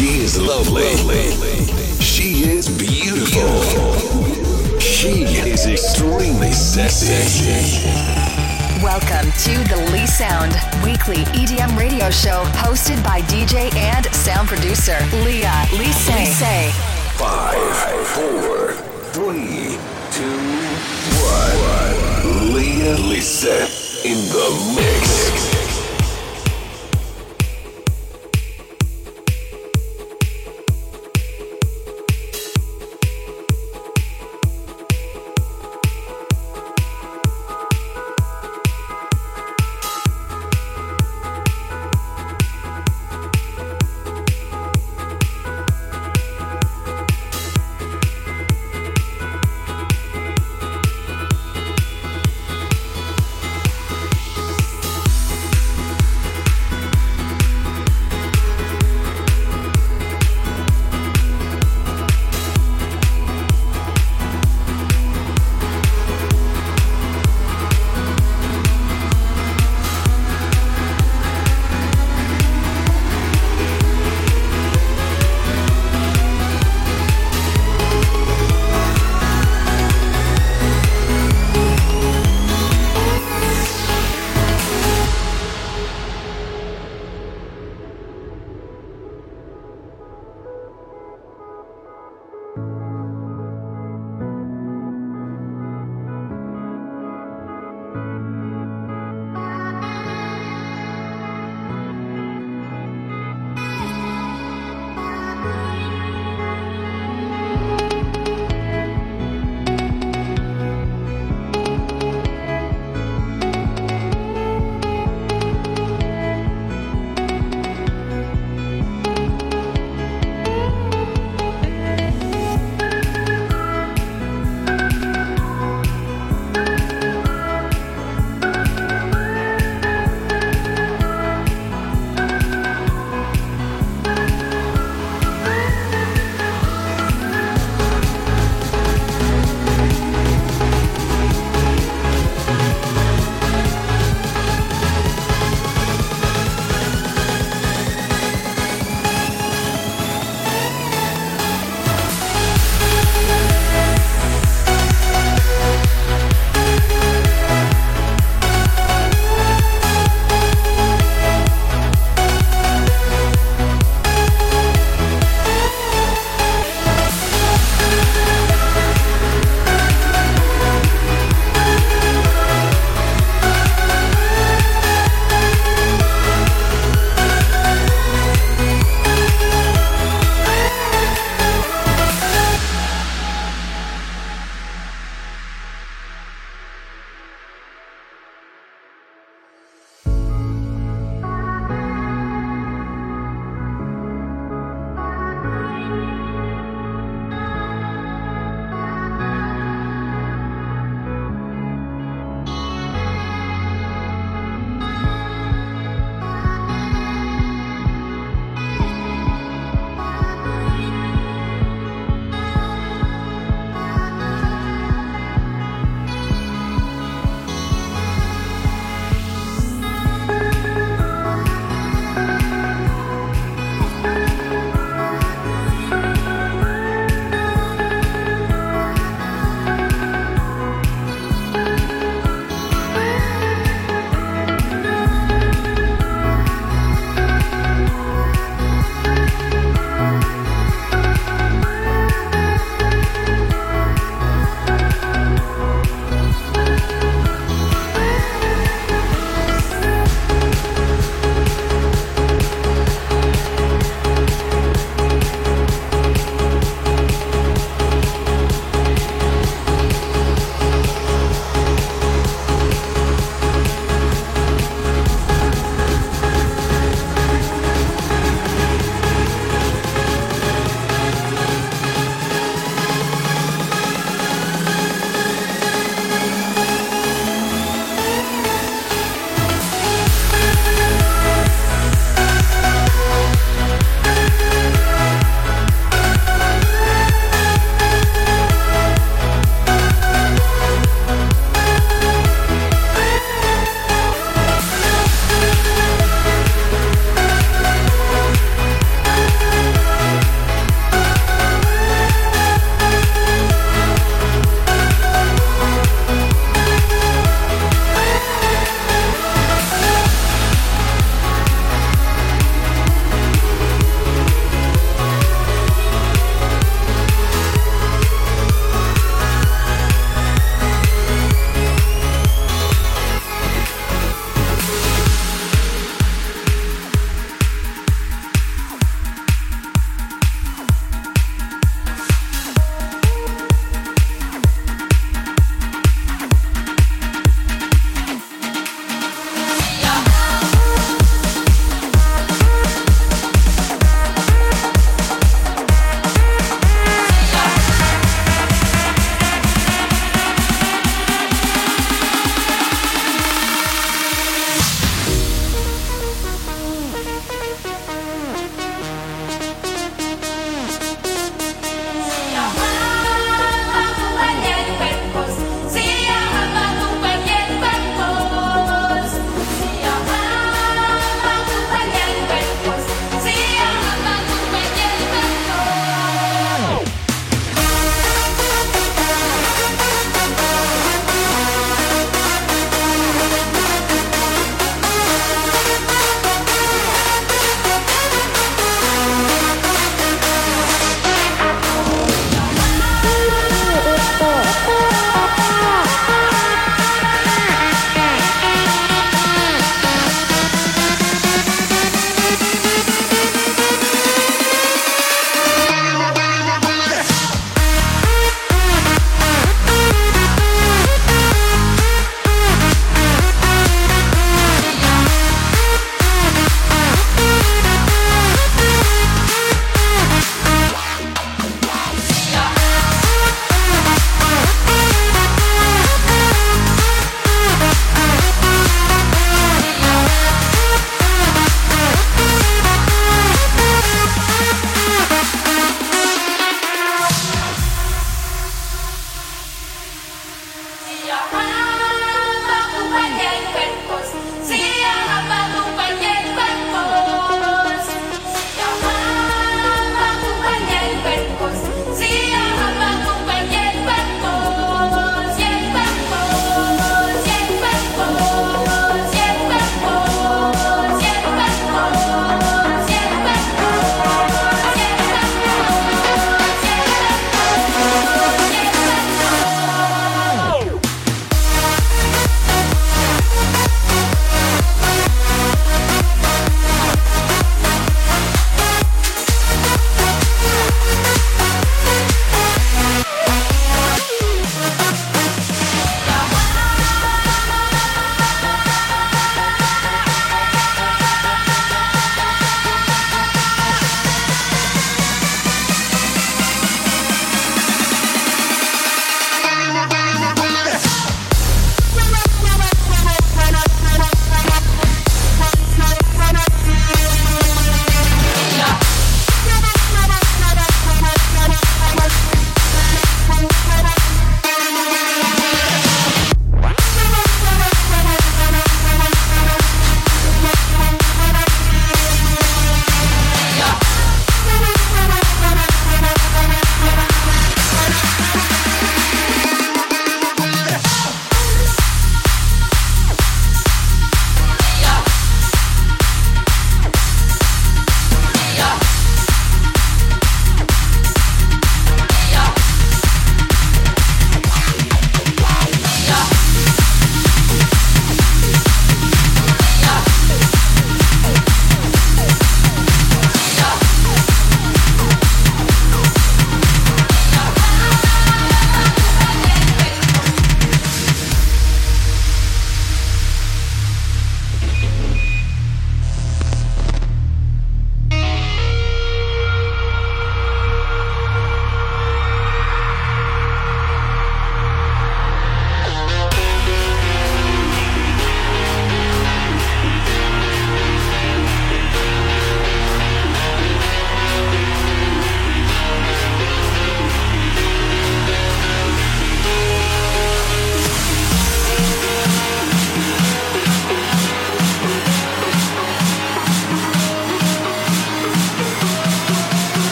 She is lovely. She is beautiful. She is extremely sexy. Welcome to the Lee Sound Weekly EDM radio show hosted by DJ and sound producer Leah Lise. Lise. Five, four, three, two, one. Leah Lise in the mix.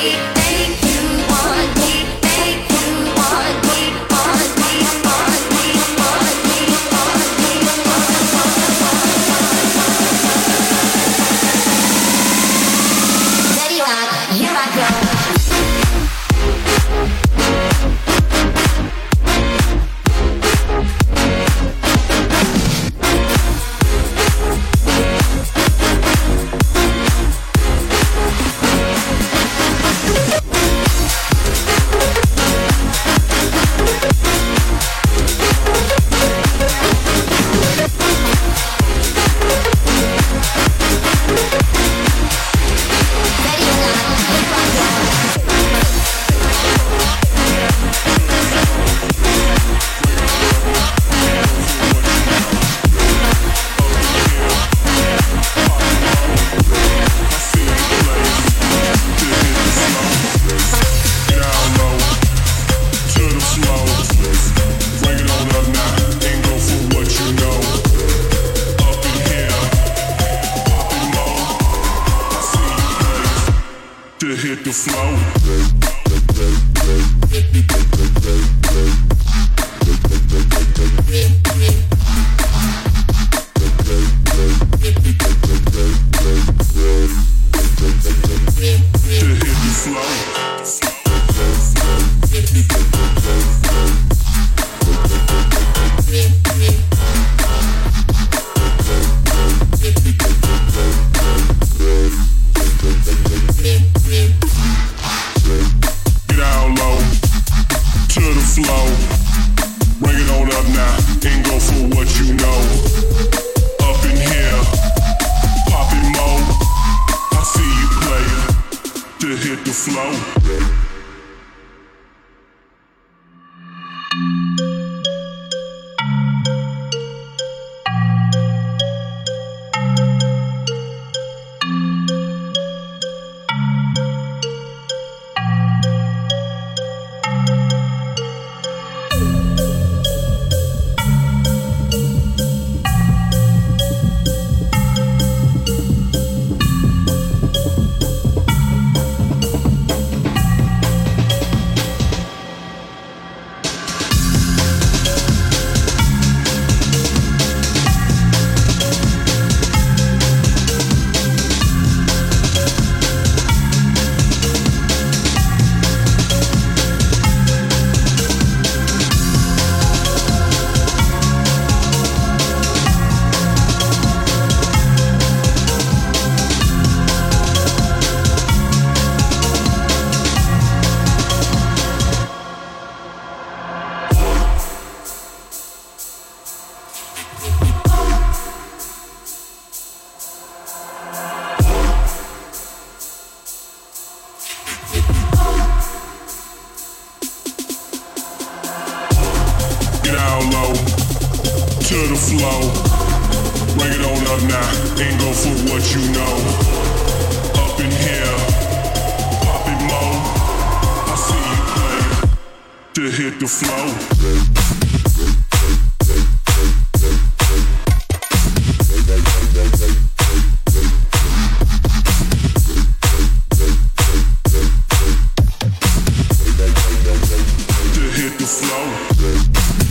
Bye. To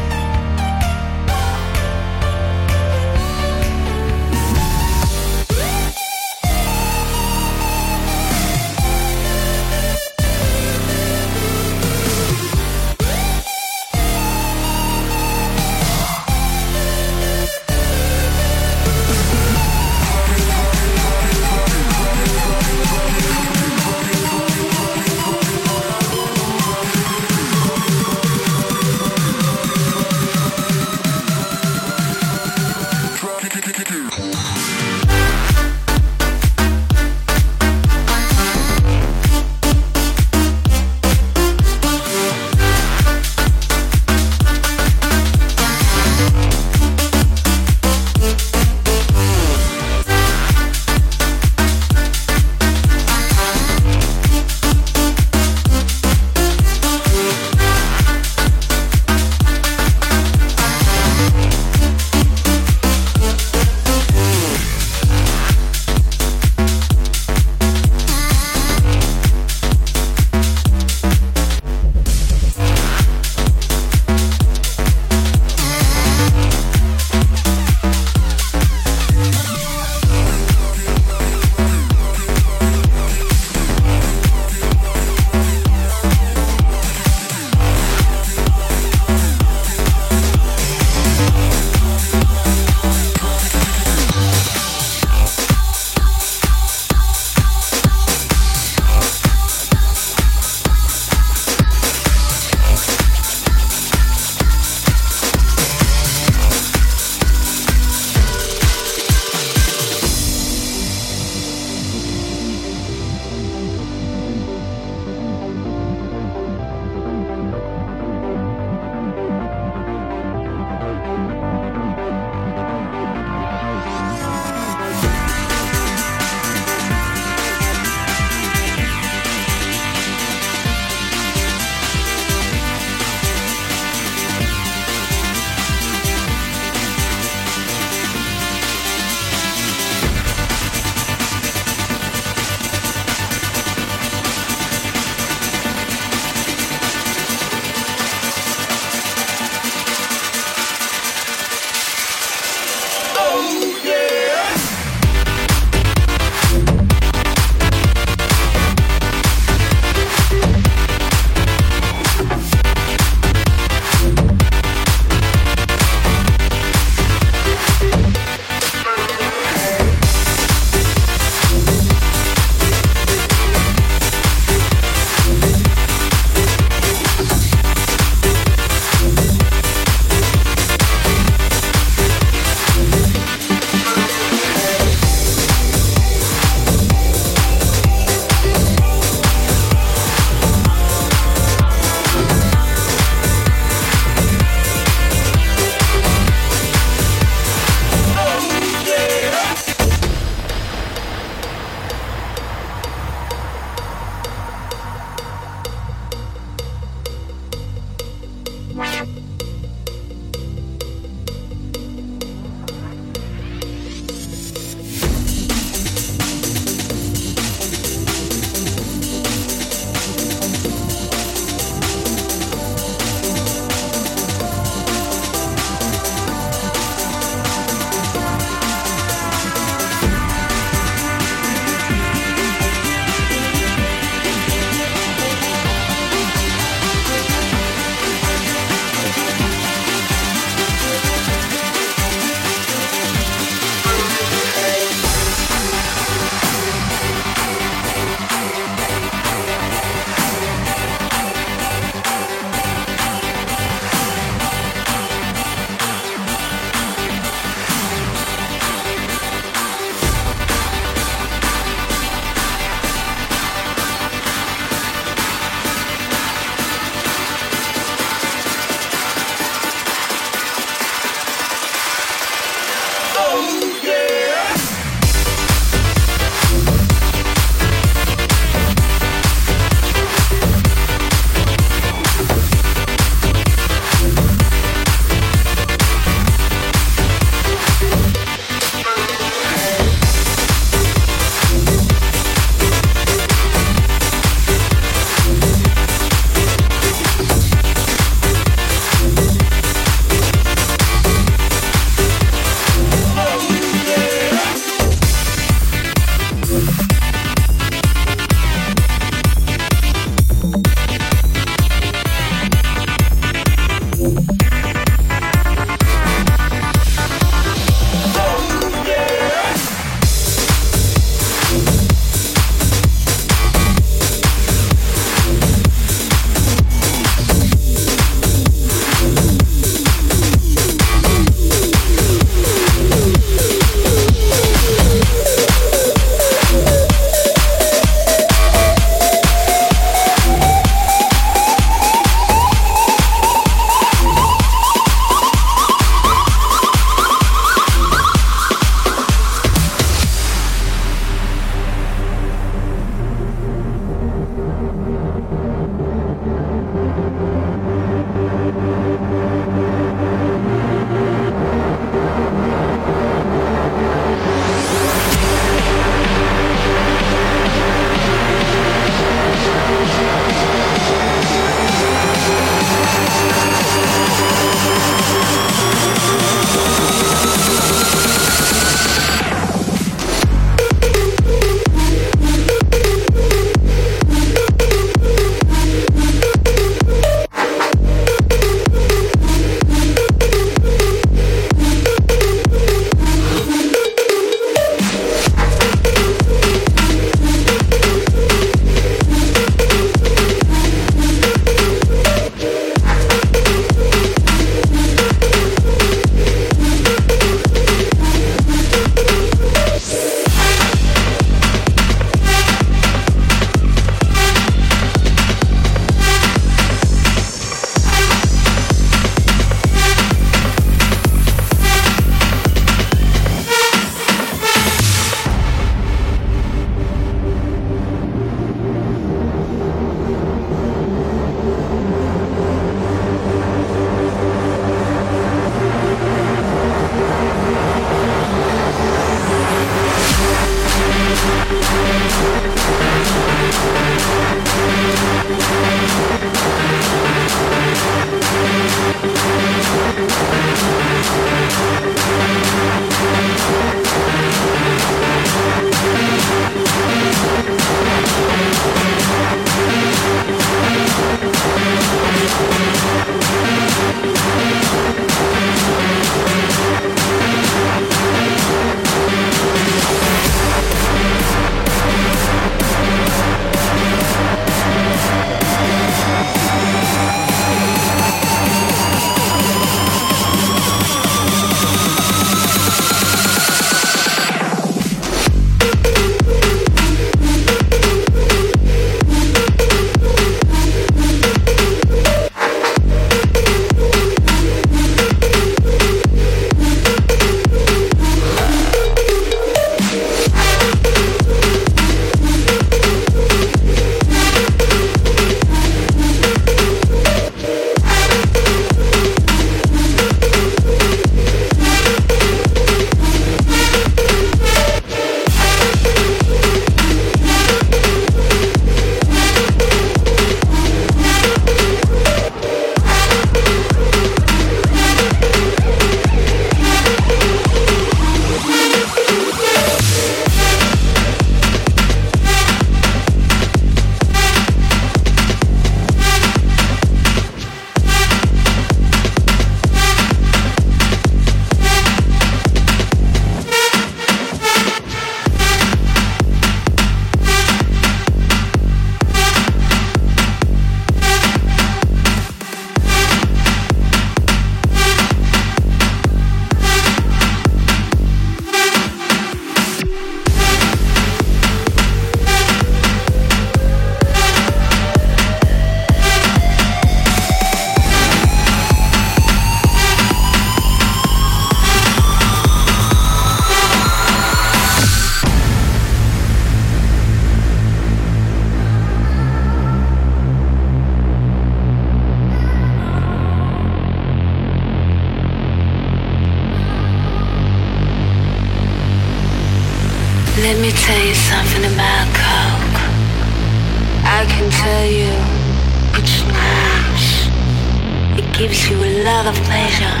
gives you a lot of pleasure.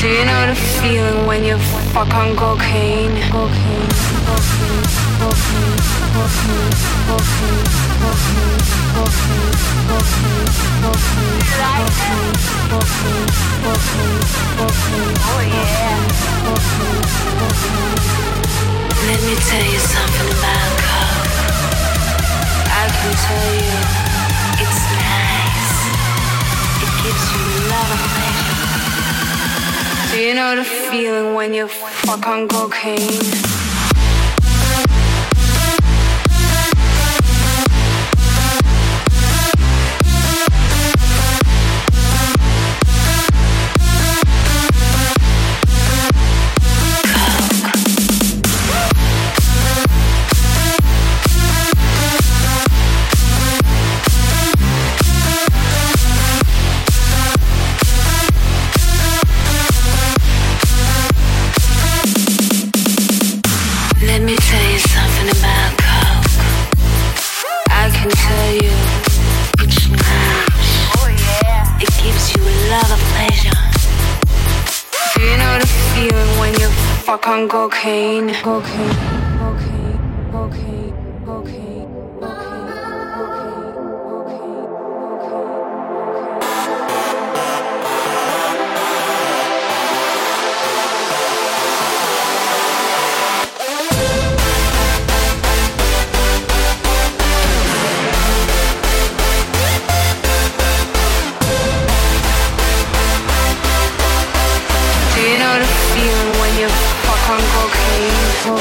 Do you know the feeling when you fuck on cocaine? Cocaine, cocaine, cocaine, cocaine, cocaine, cocaine, cocaine, cocaine, cocaine, cocaine, cocaine, cocaine, cocaine, oh cocaine, cocaine. Let me tell you something about coke. I can tell you it's Do you know the feeling when you fuck on cocaine? cocaine, cocaine.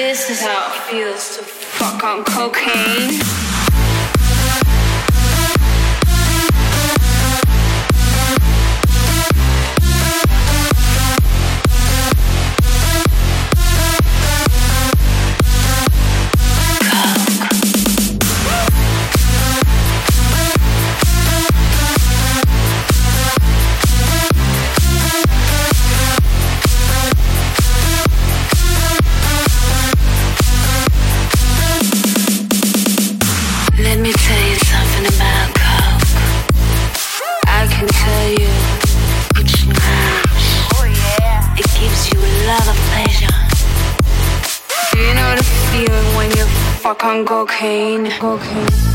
This is how it feels to fuck on cocaine. Okay.